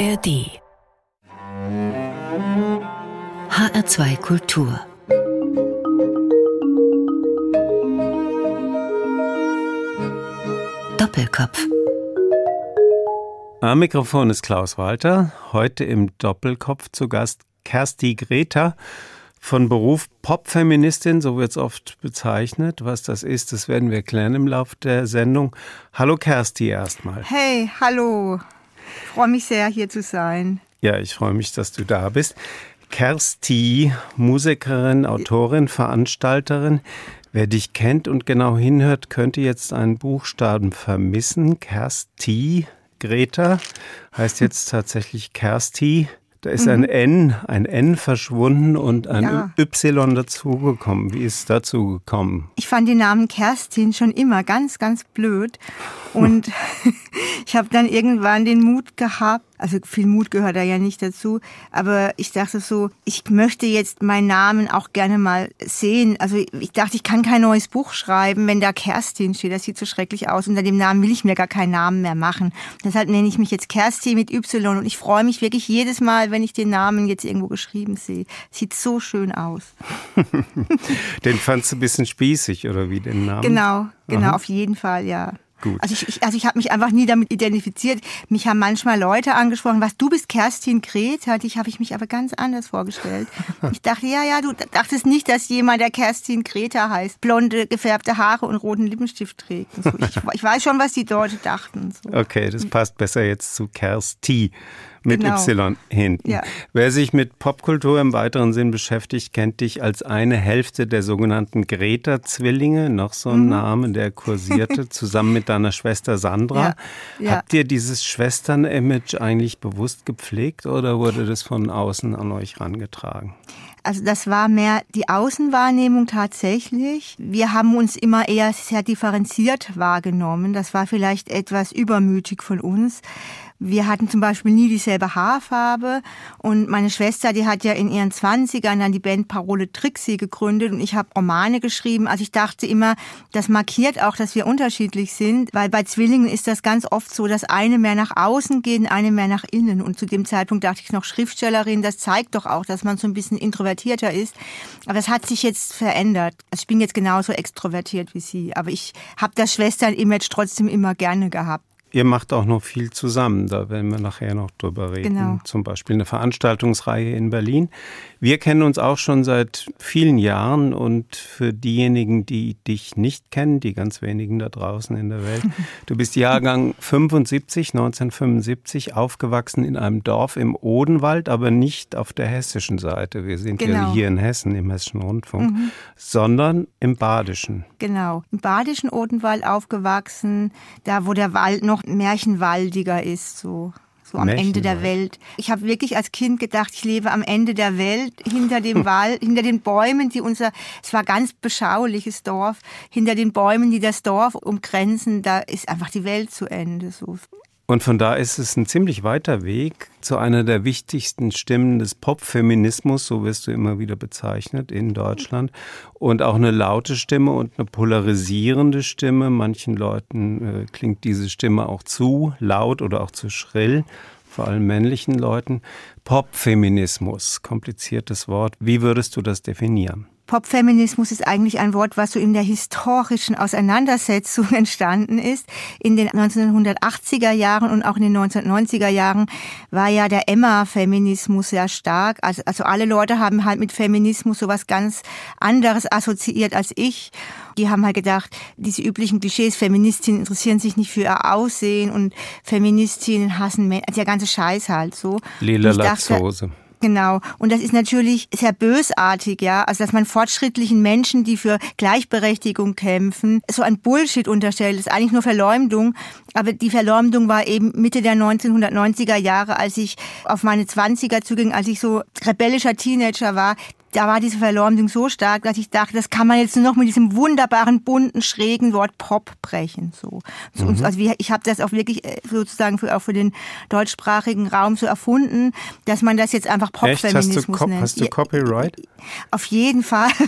ARD HR2 Kultur Doppelkopf Am Mikrofon ist Klaus Walter. Heute im Doppelkopf zu Gast Kersti Greta. Von Beruf Popfeministin, so wird es oft bezeichnet. Was das ist, das werden wir klären im Laufe der Sendung. Hallo Kersti erstmal. Hey, hallo. Ich freue mich sehr, hier zu sein. Ja, ich freue mich, dass du da bist. Kersti, Musikerin, Autorin, Veranstalterin. Wer dich kennt und genau hinhört, könnte jetzt einen Buchstaben vermissen. Kersti, Greta heißt jetzt tatsächlich Kersti. Da ist mhm. ein N, ein N verschwunden und ein ja. Y dazugekommen. Wie ist es dazu gekommen? Ich fand den Namen Kerstin schon immer ganz, ganz blöd. Und ich habe dann irgendwann den Mut gehabt, also viel Mut gehört da ja nicht dazu. Aber ich dachte so, ich möchte jetzt meinen Namen auch gerne mal sehen. Also ich dachte, ich kann kein neues Buch schreiben, wenn da Kerstin steht. Das sieht so schrecklich aus. Unter dem Namen will ich mir gar keinen Namen mehr machen. Deshalb nenne ich mich jetzt Kerstin mit Y. Und ich freue mich wirklich jedes Mal, wenn ich den Namen jetzt irgendwo geschrieben sehe. Sieht so schön aus. den fandst du ein bisschen spießig, oder wie den Namen? Genau, genau, Aha. auf jeden Fall, ja. Gut. Also ich, ich also ich habe mich einfach nie damit identifiziert. Mich haben manchmal Leute angesprochen, was du bist Kerstin Greta, dich habe ich mich aber ganz anders vorgestellt. Ich dachte, ja, ja, du dachtest nicht, dass jemand, der Kerstin Greta heißt, blonde, gefärbte Haare und roten Lippenstift trägt. So. Ich, ich, weiß schon, was die Leute dachten. So. Okay, das passt besser jetzt zu Kersti mit genau. Y hinten. Ja. Wer sich mit Popkultur im weiteren Sinn beschäftigt, kennt dich als eine Hälfte der sogenannten Greta-Zwillinge, noch so ein mhm. Name, der kursierte, zusammen mit deiner Schwester Sandra. Ja. Ja. Habt ihr dieses Schwestern-Image eigentlich bewusst gepflegt oder wurde das von außen an euch rangetragen? Also das war mehr die Außenwahrnehmung tatsächlich. Wir haben uns immer eher sehr differenziert wahrgenommen. Das war vielleicht etwas übermütig von uns. Wir hatten zum Beispiel nie dieselbe Haarfarbe und meine Schwester, die hat ja in ihren Zwanzigern dann die Band Parole Trixie gegründet und ich habe Romane geschrieben. Also ich dachte immer, das markiert auch, dass wir unterschiedlich sind, weil bei Zwillingen ist das ganz oft so, dass eine mehr nach außen geht eine mehr nach innen. Und zu dem Zeitpunkt dachte ich noch Schriftstellerin, das zeigt doch auch, dass man so ein bisschen introvertierter ist. Aber das hat sich jetzt verändert. Also ich bin jetzt genauso extrovertiert wie sie, aber ich habe das Schwestern-Image trotzdem immer gerne gehabt. Ihr macht auch noch viel zusammen, da werden wir nachher noch drüber reden. Genau. Zum Beispiel eine Veranstaltungsreihe in Berlin. Wir kennen uns auch schon seit vielen Jahren und für diejenigen, die dich nicht kennen, die ganz wenigen da draußen in der Welt, du bist Jahrgang 75, 1975, aufgewachsen in einem Dorf im Odenwald, aber nicht auf der hessischen Seite. Wir sind genau. ja hier in Hessen im Hessischen Rundfunk, mhm. sondern im Badischen. Genau, im Badischen Odenwald aufgewachsen, da wo der Wald noch noch märchenwaldiger ist, so so am Ende der Welt. Ich habe wirklich als Kind gedacht, ich lebe am Ende der Welt, hinter dem Wald, hinter den Bäumen, die unser, es war ganz beschauliches Dorf, hinter den Bäumen, die das Dorf umgrenzen, da ist einfach die Welt zu Ende. So. Und von da ist es ein ziemlich weiter Weg zu einer der wichtigsten Stimmen des Popfeminismus, so wirst du immer wieder bezeichnet in Deutschland. Und auch eine laute Stimme und eine polarisierende Stimme. Manchen Leuten äh, klingt diese Stimme auch zu laut oder auch zu schrill, vor allem männlichen Leuten. Popfeminismus, kompliziertes Wort. Wie würdest du das definieren? Popfeminismus ist eigentlich ein Wort, was so in der historischen Auseinandersetzung entstanden ist. In den 1980er Jahren und auch in den 1990er Jahren war ja der Emma-Feminismus sehr stark. Also, also alle Leute haben halt mit Feminismus so was ganz anderes assoziiert als ich. Die haben halt gedacht, diese üblichen Klischees, Feministinnen interessieren sich nicht für ihr Aussehen und Feministinnen hassen Männer, der ganze Scheiß halt so. Lila Latzhose. Genau. Und das ist natürlich sehr bösartig, ja. Also, dass man fortschrittlichen Menschen, die für Gleichberechtigung kämpfen, so ein Bullshit unterstellt. Das ist eigentlich nur Verleumdung. Aber die Verleumdung war eben Mitte der 1990er Jahre, als ich auf meine 20er zuging, als ich so rebellischer Teenager war da war diese Verleumdung so stark, dass ich dachte, das kann man jetzt nur noch mit diesem wunderbaren, bunten, schrägen Wort Pop brechen. So. Mhm. Also ich habe das auch wirklich äh, sozusagen für, auch für den deutschsprachigen Raum so erfunden, dass man das jetzt einfach Popfeminismus nennt. Hast du Copyright? Auf jeden Fall.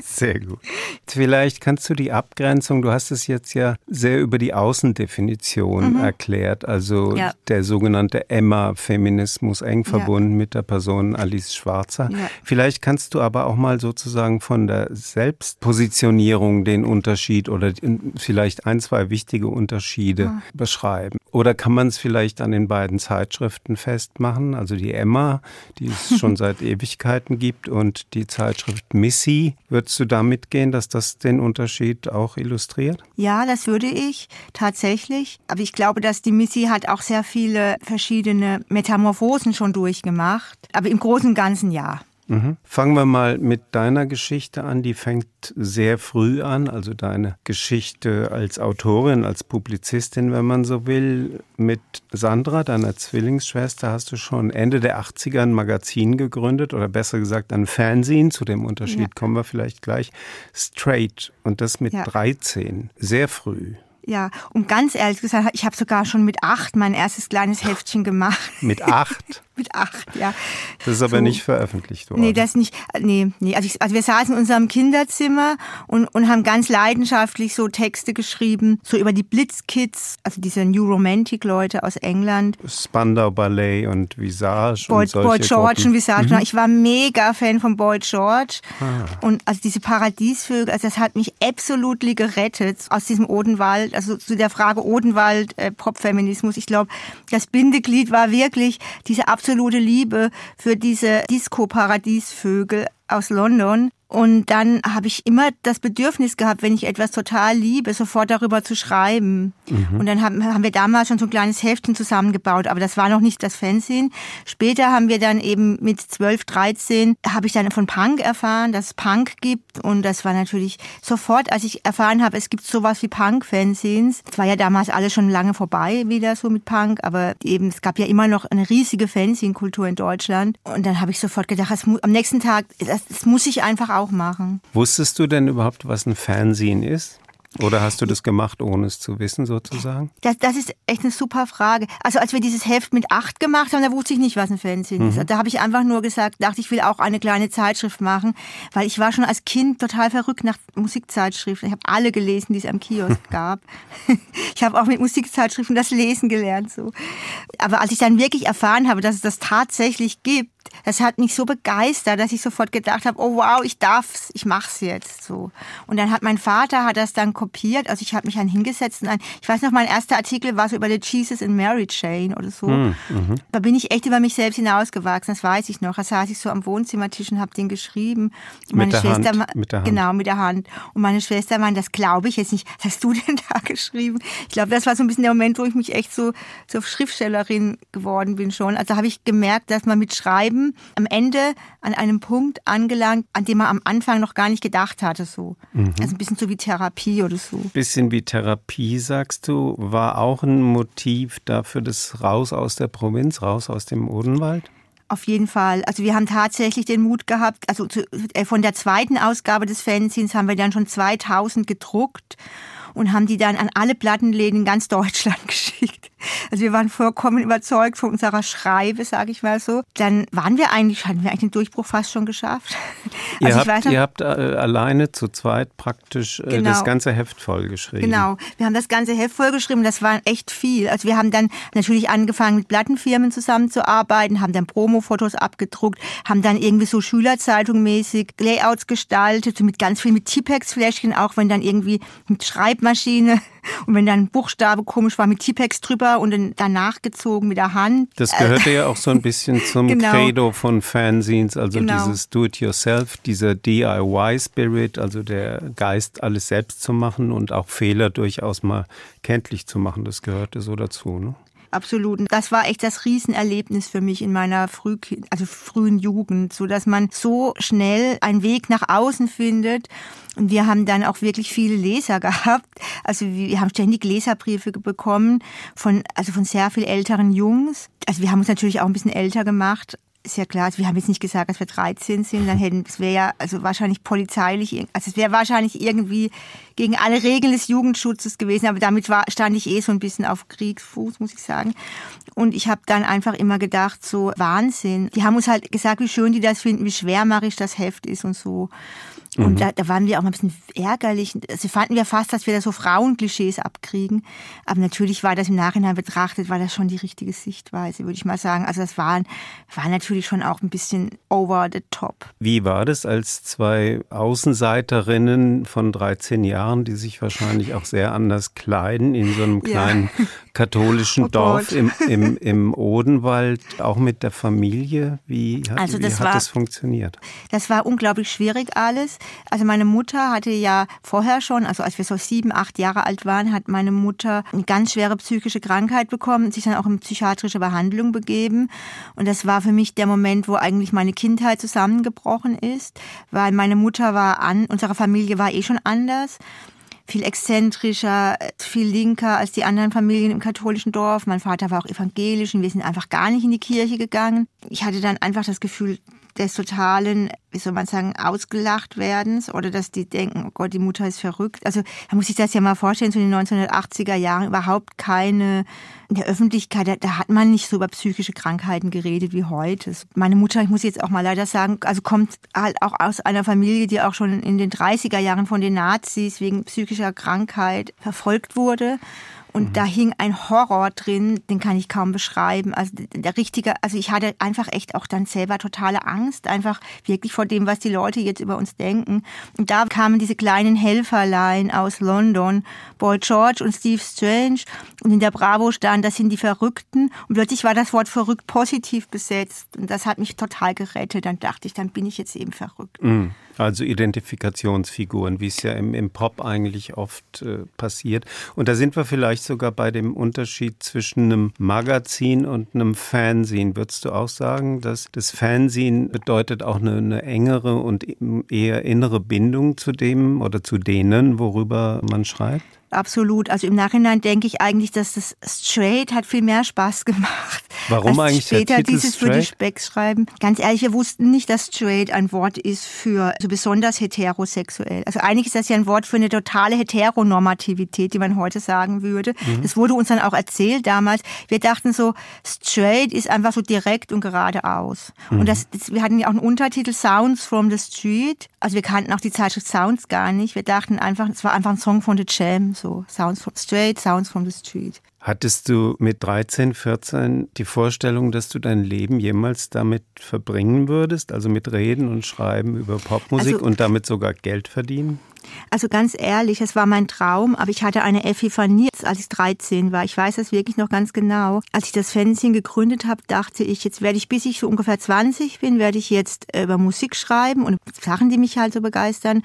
Sehr gut. Vielleicht kannst du die Abgrenzung, du hast es jetzt ja sehr über die Außendefinition mhm. erklärt, also ja. der sogenannte Emma-Feminismus eng verbunden ja. mit der Person Alice Schwarzer. Ja. Vielleicht kannst du aber auch mal sozusagen von der Selbstpositionierung den Unterschied oder vielleicht ein, zwei wichtige Unterschiede ah. beschreiben. Oder kann man es vielleicht an den beiden Zeitschriften festmachen? Also die Emma, die es schon seit Ewigkeiten gibt, und die Zeitschrift Missy. Würdest du da mitgehen, dass das den Unterschied auch illustriert? Ja, das würde ich tatsächlich. Aber ich glaube, dass die Missy hat auch sehr viele verschiedene Metamorphosen schon durchgemacht. Aber im Großen und Ganzen ja. Mhm. Fangen wir mal mit deiner Geschichte an. Die fängt sehr früh an, also deine Geschichte als Autorin, als Publizistin, wenn man so will. Mit Sandra, deiner Zwillingsschwester, hast du schon Ende der 80er ein Magazin gegründet oder besser gesagt ein Fernsehen. Zu dem Unterschied ja. kommen wir vielleicht gleich. Straight und das mit ja. 13, sehr früh. Ja, und ganz ehrlich gesagt, ich habe sogar schon mit acht mein erstes kleines Heftchen gemacht. Mit acht? mit acht, ja. Das ist aber so. nicht veröffentlicht worden. Nee, das nicht. Nee, nee. Also, ich, also wir saßen in unserem Kinderzimmer und, und haben ganz leidenschaftlich so Texte geschrieben, so über die Blitzkids, also diese New Romantic Leute aus England. Spandau Ballet und Visage Boy, und solche Boy George Gruppen. und Visage. Mhm. Genau. Ich war mega Fan von Boy George. Ah. Und also diese Paradiesvögel, also das hat mich absolut gerettet aus diesem Odenwald, also zu der Frage Odenwald, äh, Popfeminismus. Ich glaube, das Bindeglied war wirklich diese absolute absolute Liebe für diese Disco-Paradiesvögel aus London. Und dann habe ich immer das Bedürfnis gehabt, wenn ich etwas total liebe, sofort darüber zu schreiben. Mhm. Und dann haben, haben wir damals schon so ein kleines Heftchen zusammengebaut, aber das war noch nicht das Fernsehen. Später haben wir dann eben mit 12, 13, habe ich dann von Punk erfahren, dass es Punk gibt. Und das war natürlich sofort, als ich erfahren habe, es gibt sowas wie Punk-Fanzines. Es war ja damals alles schon lange vorbei wieder so mit Punk, aber eben es gab ja immer noch eine riesige Fanzine-Kultur in Deutschland. Und dann habe ich sofort gedacht, muss, am nächsten Tag, das, das muss ich einfach auch machen. Wusstest du denn überhaupt, was ein Fernsehen ist? Oder hast du das gemacht, ohne es zu wissen, sozusagen? Das, das ist echt eine super Frage. Also als wir dieses Heft mit acht gemacht haben, da wusste ich nicht, was ein Fernsehen mhm. ist. Da habe ich einfach nur gesagt, dachte ich will auch eine kleine Zeitschrift machen, weil ich war schon als Kind total verrückt nach Musikzeitschriften. Ich habe alle gelesen, die es am Kiosk gab. ich habe auch mit Musikzeitschriften das Lesen gelernt. So. Aber als ich dann wirklich erfahren habe, dass es das tatsächlich gibt, das hat mich so begeistert, dass ich sofort gedacht habe, oh wow, ich darf's, ich mach's jetzt so. Und dann hat mein Vater hat das dann kopiert, also ich habe mich dann hingesetzt und ein, ich weiß noch, mein erster Artikel war so über die Jesus and Mary Chain oder so. Mhm. Da bin ich echt über mich selbst hinausgewachsen, das weiß ich noch. Da saß ich so am Wohnzimmertisch und habe den geschrieben. Und meine mit Schwester, Hand, mit der Hand. Genau, mit der Hand. Und meine Schwester meinte, das glaube ich jetzt nicht. Was hast du denn da geschrieben? Ich glaube, das war so ein bisschen der Moment, wo ich mich echt so zur Schriftstellerin geworden bin schon. Also habe ich gemerkt, dass man mit Schreiben Leben am Ende an einem Punkt angelangt, an dem man am Anfang noch gar nicht gedacht hatte. So. Mhm. Also ein bisschen so wie Therapie oder so. Bisschen wie Therapie, sagst du, war auch ein Motiv dafür, das raus aus der Provinz, raus aus dem Odenwald? Auf jeden Fall. Also wir haben tatsächlich den Mut gehabt, also zu, äh, von der zweiten Ausgabe des Fanzines haben wir dann schon 2000 gedruckt und haben die dann an alle Plattenläden in ganz Deutschland geschickt. Also wir waren vollkommen überzeugt von unserer Schreibe, sage ich mal so. Dann waren wir eigentlich, hatten wir eigentlich den Durchbruch fast schon geschafft. Also ihr, habt, noch, ihr habt äh, alleine zu zweit praktisch äh, genau. das ganze Heft vollgeschrieben. Genau, wir haben das ganze Heft vollgeschrieben, das war echt viel. Also wir haben dann natürlich angefangen mit Plattenfirmen zusammenzuarbeiten, haben dann Promo-Fotos abgedruckt, haben dann irgendwie so Schülerzeitungmäßig Layouts gestaltet, mit ganz viel mit Tipex-Fläschchen, auch wenn dann irgendwie mit Schreibmaschine und wenn dann ein Buchstabe komisch war, mit Tipex drüber und dann danach gezogen mit der Hand. Das gehörte ja auch so ein bisschen zum genau. Credo von Fanzines, also genau. dieses Do-it-yourself, dieser DIY-Spirit, also der Geist, alles selbst zu machen und auch Fehler durchaus mal kenntlich zu machen. Das gehörte so dazu. Ne? Absolut. Das war echt das Riesenerlebnis für mich in meiner früh, also frühen Jugend, so dass man so schnell einen Weg nach außen findet. Und wir haben dann auch wirklich viele Leser gehabt. Also wir haben ständig Leserbriefe bekommen von, also von sehr viel älteren Jungs. Also wir haben uns natürlich auch ein bisschen älter gemacht, ist ja klar, also wir haben jetzt nicht gesagt, dass wir 13 sind, dann hätten, es wäre ja also wahrscheinlich polizeilich, also es wäre wahrscheinlich irgendwie gegen alle Regeln des Jugendschutzes gewesen, aber damit war, stand ich eh so ein bisschen auf Kriegsfuß, muss ich sagen. Und ich habe dann einfach immer gedacht, so Wahnsinn. Die haben uns halt gesagt, wie schön die das finden, wie schwermachig das Heft ist und so. Und mhm. da, da waren wir auch mal ein bisschen ärgerlich. Also fanden wir fast, dass wir da so Frauenklischees abkriegen. Aber natürlich war das im Nachhinein betrachtet, war das schon die richtige Sichtweise, würde ich mal sagen. Also das war, war natürlich schon auch ein bisschen over the top. Wie war das als zwei Außenseiterinnen von 13 Jahren, die sich wahrscheinlich auch sehr anders kleiden in so einem kleinen ja. Katholischen oh Dorf im, im, im Odenwald, auch mit der Familie? Wie hat, also das, wie hat war, das funktioniert? Das war unglaublich schwierig alles. Also meine Mutter hatte ja vorher schon, also als wir so sieben, acht Jahre alt waren, hat meine Mutter eine ganz schwere psychische Krankheit bekommen, sich dann auch in psychiatrische Behandlung begeben. Und das war für mich der Moment, wo eigentlich meine Kindheit zusammengebrochen ist, weil meine Mutter war an, unsere Familie war eh schon anders viel exzentrischer, viel linker als die anderen Familien im katholischen Dorf. Mein Vater war auch evangelisch und wir sind einfach gar nicht in die Kirche gegangen. Ich hatte dann einfach das Gefühl, des totalen, wie soll man sagen, ausgelacht werdens oder dass die denken, oh Gott, die Mutter ist verrückt. Also da muss ich das ja mal vorstellen, so in den 1980er Jahren überhaupt keine, in der Öffentlichkeit, da, da, hat man nicht so über psychische Krankheiten geredet wie heute. Meine Mutter, ich muss jetzt auch mal leider sagen, also kommt halt auch aus einer Familie, die auch schon in den 30er Jahren von den Nazis wegen psychischer Krankheit verfolgt wurde. Und mhm. da hing ein Horror drin, den kann ich kaum beschreiben. Also der richtige, also ich hatte einfach echt auch dann selber totale Angst, einfach wirklich vor dem, was die Leute jetzt über uns denken. Und da kamen diese kleinen Helferlein aus London, Boy George und Steve Strange. Und in der Bravo stand, das sind die Verrückten. Und plötzlich war das Wort verrückt positiv besetzt. Und das hat mich total gerettet. Dann dachte ich, dann bin ich jetzt eben verrückt. Mhm. Also Identifikationsfiguren, wie es ja im, im Pop eigentlich oft äh, passiert. Und da sind wir vielleicht sogar bei dem Unterschied zwischen einem Magazin und einem Fanzine. Würdest du auch sagen, dass das Fanzine bedeutet auch eine, eine engere und eher innere Bindung zu dem oder zu denen, worüber man schreibt? Absolut. Also im Nachhinein denke ich eigentlich, dass das Straight hat viel mehr Spaß gemacht. Warum eigentlich später der Titel dieses straight? für die Specks schreiben? Ganz ehrlich, wir wussten nicht, dass Straight ein Wort ist für so besonders heterosexuell. Also eigentlich ist das ja ein Wort für eine totale Heteronormativität, die man heute sagen würde. Mhm. Das wurde uns dann auch erzählt damals. Wir dachten so, Straight ist einfach so direkt und geradeaus. Mhm. Und das, das, wir hatten ja auch einen Untertitel Sounds from the Street. Also wir kannten auch die Zeitschrift Sounds gar nicht. Wir dachten einfach, es war einfach ein Song von The Jam so Sounds from Straight, Sounds from the Street. Hattest du mit 13, 14 die Vorstellung, dass du dein Leben jemals damit verbringen würdest, also mit Reden und Schreiben über Popmusik also, und damit sogar Geld verdienen? Also ganz ehrlich, es war mein Traum, aber ich hatte eine Epiphanie, als ich 13 war. Ich weiß das wirklich noch ganz genau. Als ich das Fernsehen gegründet habe, dachte ich, jetzt werde ich, bis ich so ungefähr 20 bin, werde ich jetzt äh, über Musik schreiben und Sachen, die mich halt so begeistern.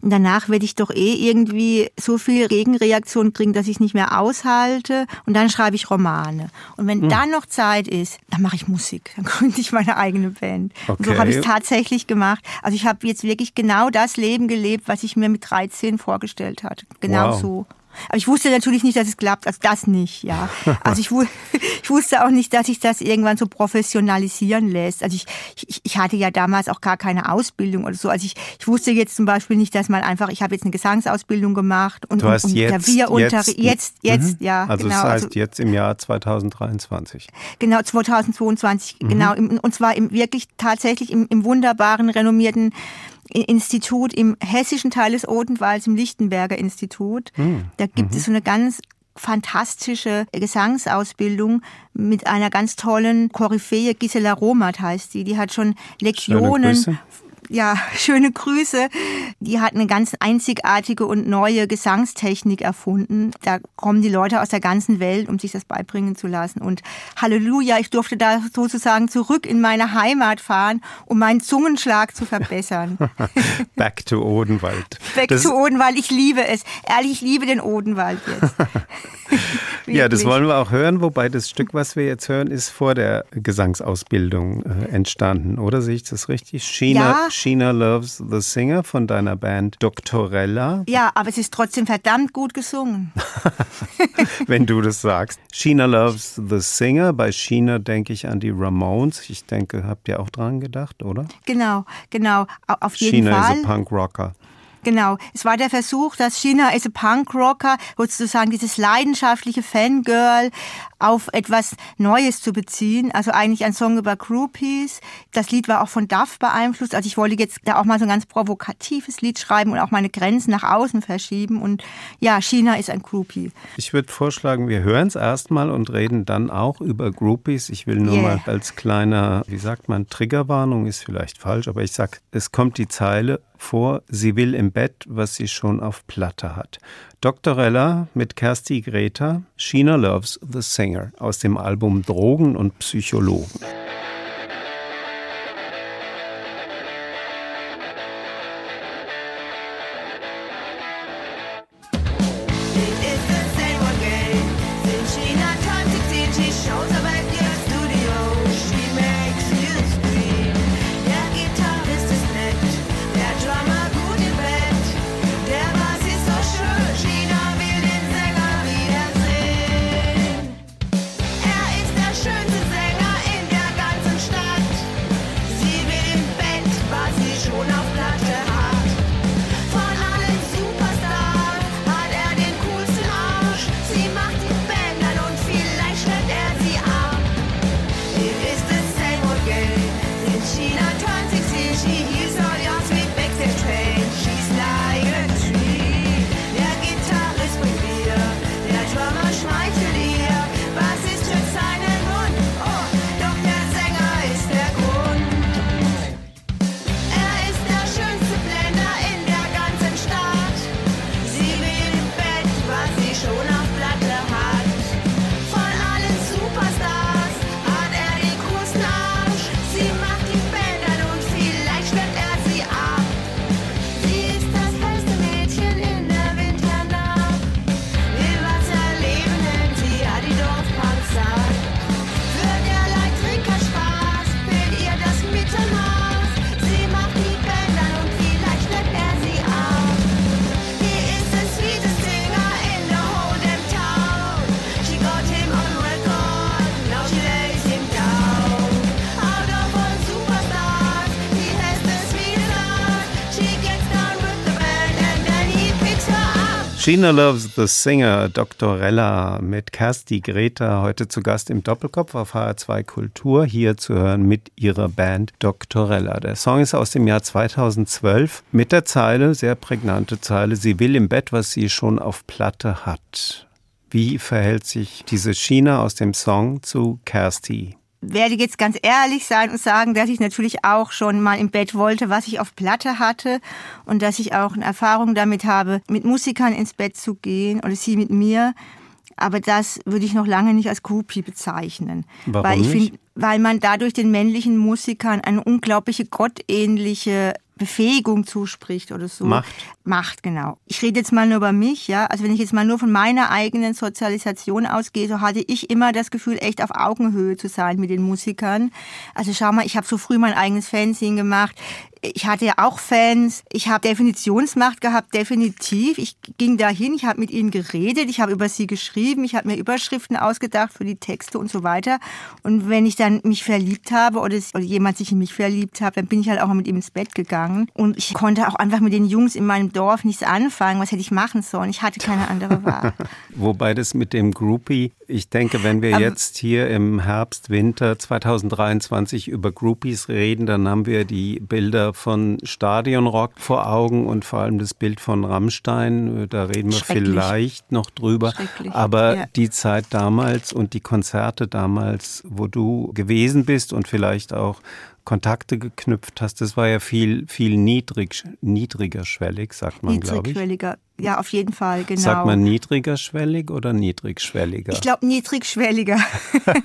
Und danach werde ich doch eh irgendwie so viel Gegenreaktion kriegen, dass ich es nicht mehr aushalte. Und dann schreibe ich Romane. Und wenn mhm. dann noch Zeit ist, dann mache ich Musik. Dann gründe ich meine eigene Band. Okay. Und so habe ich es tatsächlich gemacht. Also ich habe jetzt wirklich genau das Leben gelebt, was ich mir mit 13 vorgestellt hatte. Genau wow. so. Aber ich wusste natürlich nicht, dass es klappt, also das nicht, ja. Also ich, ich wusste auch nicht, dass sich das irgendwann so professionalisieren lässt. Also ich, ich, ich hatte ja damals auch gar keine Ausbildung oder so. Also ich, ich wusste jetzt zum Beispiel nicht, dass man einfach, ich habe jetzt eine Gesangsausbildung gemacht und, du hast und, und jetzt, Klavierunterricht. Jetzt, jetzt, jetzt, mhm. ja. Also genau, das heißt also, jetzt im Jahr 2023. Genau, 2022, mhm. genau. Und zwar im, wirklich tatsächlich im, im wunderbaren, renommierten Institut im hessischen Teil des Odenwalds, im Lichtenberger Institut. Mhm. Da gibt mhm. es so eine ganz fantastische Gesangsausbildung mit einer ganz tollen Koryphäe, Gisela Romat heißt sie. Die hat schon Lektionen ja, schöne Grüße. Die hat eine ganz einzigartige und neue Gesangstechnik erfunden. Da kommen die Leute aus der ganzen Welt, um sich das beibringen zu lassen. Und Halleluja, ich durfte da sozusagen zurück in meine Heimat fahren, um meinen Zungenschlag zu verbessern. Back to Odenwald. Back das to Odenwald, ich liebe es. Ehrlich, ich liebe den Odenwald jetzt. ja, das wollen wir auch hören, wobei das Stück, was wir jetzt hören, ist vor der Gesangsausbildung äh, entstanden, oder sehe ich das richtig? China, ja. China Loves the Singer von deiner Band Doctorella. Ja, aber es ist trotzdem verdammt gut gesungen. Wenn du das sagst. China Loves the Singer. Bei China denke ich an die Ramones. Ich denke, habt ihr auch dran gedacht, oder? Genau, genau. Auf jeden China Fall. China is a Punk Rocker. Genau. Es war der Versuch, dass China is a Punk Rocker, sozusagen dieses leidenschaftliche Fangirl auf etwas Neues zu beziehen. Also eigentlich ein Song über Groupies. Das Lied war auch von Duff beeinflusst. Also ich wollte jetzt da auch mal so ein ganz provokatives Lied schreiben und auch meine Grenzen nach außen verschieben. Und ja, China ist ein Groupie. Ich würde vorschlagen, wir hören es erstmal und reden dann auch über Groupies. Ich will nur yeah. mal als kleiner, wie sagt man, Triggerwarnung ist vielleicht falsch, aber ich sag, es kommt die Zeile vor, sie will im Bett, was sie schon auf Platte hat. Doktorella mit Kersti Greta, Sheena Loves the Singer aus dem Album Drogen und Psychologen. Gina Loves the Singer, Doktorella mit Kersti Greta, heute zu Gast im Doppelkopf auf HR2 Kultur, hier zu hören mit ihrer Band Doktorella. Der Song ist aus dem Jahr 2012 mit der Zeile, sehr prägnante Zeile, sie will im Bett, was sie schon auf Platte hat. Wie verhält sich diese China aus dem Song zu Kersti? Werde jetzt ganz ehrlich sein und sagen, dass ich natürlich auch schon mal im Bett wollte, was ich auf Platte hatte und dass ich auch eine Erfahrung damit habe, mit Musikern ins Bett zu gehen oder sie mit mir. Aber das würde ich noch lange nicht als Groupie bezeichnen. Warum weil ich nicht? Find, weil man dadurch den männlichen Musikern eine unglaubliche gottähnliche Befähigung zuspricht oder so. Macht. Macht, genau. Ich rede jetzt mal nur über mich, ja. Also wenn ich jetzt mal nur von meiner eigenen Sozialisation ausgehe, so hatte ich immer das Gefühl, echt auf Augenhöhe zu sein mit den Musikern. Also schau mal, ich habe so früh mein eigenes Fernsehen gemacht ich hatte ja auch Fans. Ich habe Definitionsmacht gehabt, definitiv. Ich ging dahin, ich habe mit ihnen geredet, ich habe über sie geschrieben, ich habe mir Überschriften ausgedacht für die Texte und so weiter. Und wenn ich dann mich verliebt habe oder, oder jemand sich in mich verliebt hat, dann bin ich halt auch mit ihm ins Bett gegangen. Und ich konnte auch einfach mit den Jungs in meinem Dorf nichts anfangen. Was hätte ich machen sollen? Ich hatte keine andere Wahl. Wobei das mit dem Groupie, ich denke, wenn wir Aber jetzt hier im Herbst, Winter 2023 über Groupies reden, dann haben wir die Bilder von Stadionrock vor Augen und vor allem das Bild von Rammstein. Da reden wir vielleicht noch drüber. Aber ja. die Zeit damals und die Konzerte damals, wo du gewesen bist und vielleicht auch Kontakte geknüpft hast, das war ja viel, viel niedrig, niedriger schwellig, sagt man, glaube ich. Niedrigschwelliger, ja, auf jeden Fall, genau. Sagt man niedrigerschwellig oder niedrigschwelliger? Ich glaube niedrigschwelliger.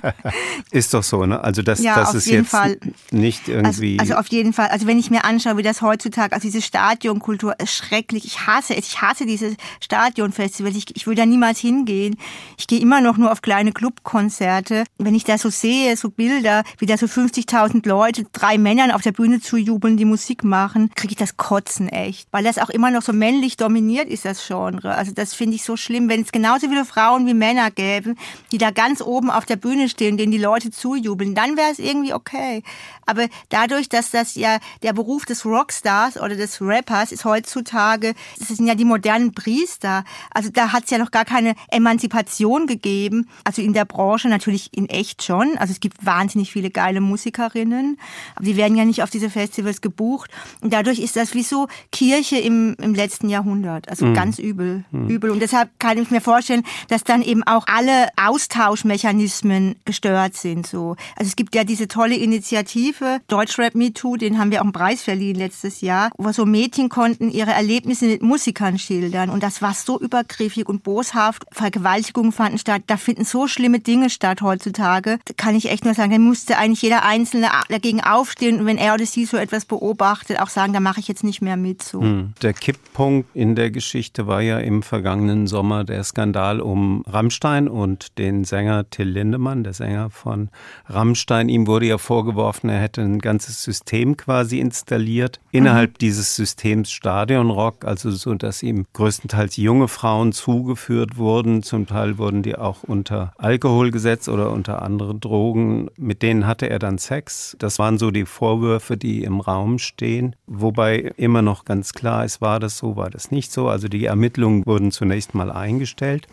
ist doch so, ne? Also das, ja, das ist jetzt Fall. nicht also, irgendwie. Also, also, auf jeden Fall. Also wenn ich mir anschaue, wie das heutzutage, also diese Stadionkultur ist schrecklich. Ich hasse es. Ich hasse diese Stadionfestivals. Ich, ich will da niemals hingehen. Ich gehe immer noch nur auf kleine Clubkonzerte. Wenn ich da so sehe, so Bilder, wie da so 50.000 Leute, drei Männern auf der Bühne zujubeln, die Musik machen, kriege ich das Kotzen echt. Weil das auch immer noch so männlich dominiert ist das Genre. Also das finde ich so schlimm, wenn es genauso viele Frauen wie Männer gäbe, die da ganz oben auf der Bühne stehen, denen die Leute zujubeln, dann wäre es irgendwie okay. Aber dadurch, dass das ja der Beruf des Rockstars oder des Rappers ist heutzutage, das sind ja die modernen Priester. Also da hat es ja noch gar keine Emanzipation gegeben. Also in der Branche natürlich in echt schon. Also es gibt wahnsinnig viele geile Musikerinnen, aber die werden ja nicht auf diese Festivals gebucht. Und dadurch ist das wie so Kirche im, im letzten Jahrhundert. Also mhm. ganz übel, mhm. übel. Und deshalb kann ich mir vorstellen, dass dann eben auch alle Austauschmechanismen gestört sind. So. Also es gibt ja diese tolle Initiative Deutschrap Me Too, den haben wir auch einen Preis verliehen letztes Jahr, wo so Mädchen konnten ihre Erlebnisse mit Musikern schildern. Und das war so übergriffig und boshaft. Vergewaltigungen fanden statt. Da finden so schlimme Dinge statt heutzutage. Da kann ich echt nur sagen, da musste eigentlich jeder Einzelne dagegen aufstehen und wenn er oder sie so etwas beobachtet, auch sagen, da mache ich jetzt nicht mehr mit. So. Hm. Der Kipppunkt in der Geschichte war ja im vergangenen Sommer der Skandal um Rammstein und den Sänger Till Lindemann, der Sänger von Rammstein. Ihm wurde ja vorgeworfen, er hätte ein ganzes System quasi installiert. Innerhalb mhm. dieses Systems Stadionrock, also so, dass ihm größtenteils junge Frauen zugeführt wurden. Zum Teil wurden die auch unter Alkohol gesetzt oder unter andere Drogen. Mit denen hatte er dann Sex. Das waren so die Vorwürfe, die im Raum stehen. Wobei immer noch ganz klar ist, war das so, war das nicht so. Also die Ermittlungen wurden zunächst mal eingestellt.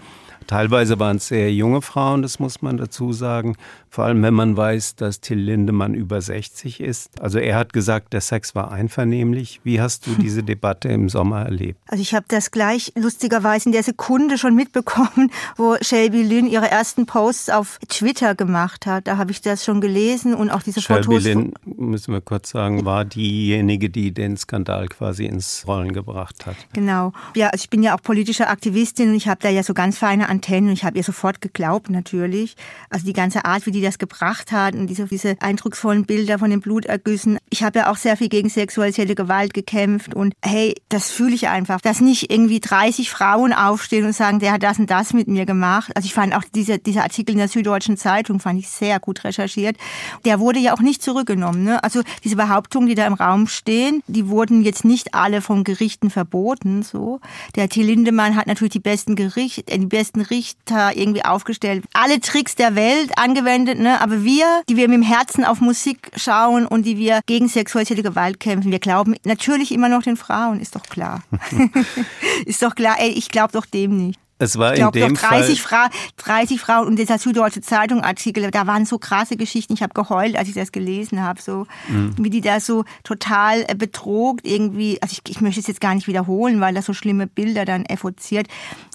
Teilweise waren es sehr junge Frauen, das muss man dazu sagen. Vor allem, wenn man weiß, dass Till Lindemann über 60 ist. Also er hat gesagt, der Sex war einvernehmlich. Wie hast du diese Debatte im Sommer erlebt? Also ich habe das gleich lustigerweise in der Sekunde schon mitbekommen, wo Shelby Lynn ihre ersten Posts auf Twitter gemacht hat. Da habe ich das schon gelesen und auch diese Shelby Fotos. Shelby Lynn, müssen wir kurz sagen, war diejenige, die den Skandal quasi ins Rollen gebracht hat. Genau. Ja, also ich bin ja auch politische Aktivistin und ich habe da ja so ganz feine Antennen und ich habe ihr sofort geglaubt natürlich. Also die ganze Art, wie die das gebracht hat und diese, diese eindrucksvollen Bilder von den Blutergüssen. Ich habe ja auch sehr viel gegen sexualisierte Gewalt gekämpft und hey, das fühle ich einfach, dass nicht irgendwie 30 Frauen aufstehen und sagen, der hat das und das mit mir gemacht. Also ich fand auch diese, dieser Artikel in der Süddeutschen Zeitung fand ich sehr gut recherchiert. Der wurde ja auch nicht zurückgenommen. Ne? Also diese Behauptungen, die da im Raum stehen, die wurden jetzt nicht alle von Gerichten verboten. So, der Till Lindemann hat natürlich die besten Gerichte, die besten Richter irgendwie aufgestellt, alle Tricks der Welt angewendet, ne? aber wir, die wir mit dem Herzen auf Musik schauen und die wir gegen sexualisierte Gewalt kämpfen, wir glauben natürlich immer noch den Frauen, ist doch klar. ist doch klar, ey, ich glaube doch dem nicht. Es war ich glaube doch 30, Fra 30 Frauen und dieser Süddeutsche Zeitung Artikel, da waren so krasse Geschichten. Ich habe geheult, als ich das gelesen habe, so mhm. wie die da so total äh, betrogt irgendwie. Also ich, ich möchte es jetzt gar nicht wiederholen, weil das so schlimme Bilder dann evoziert.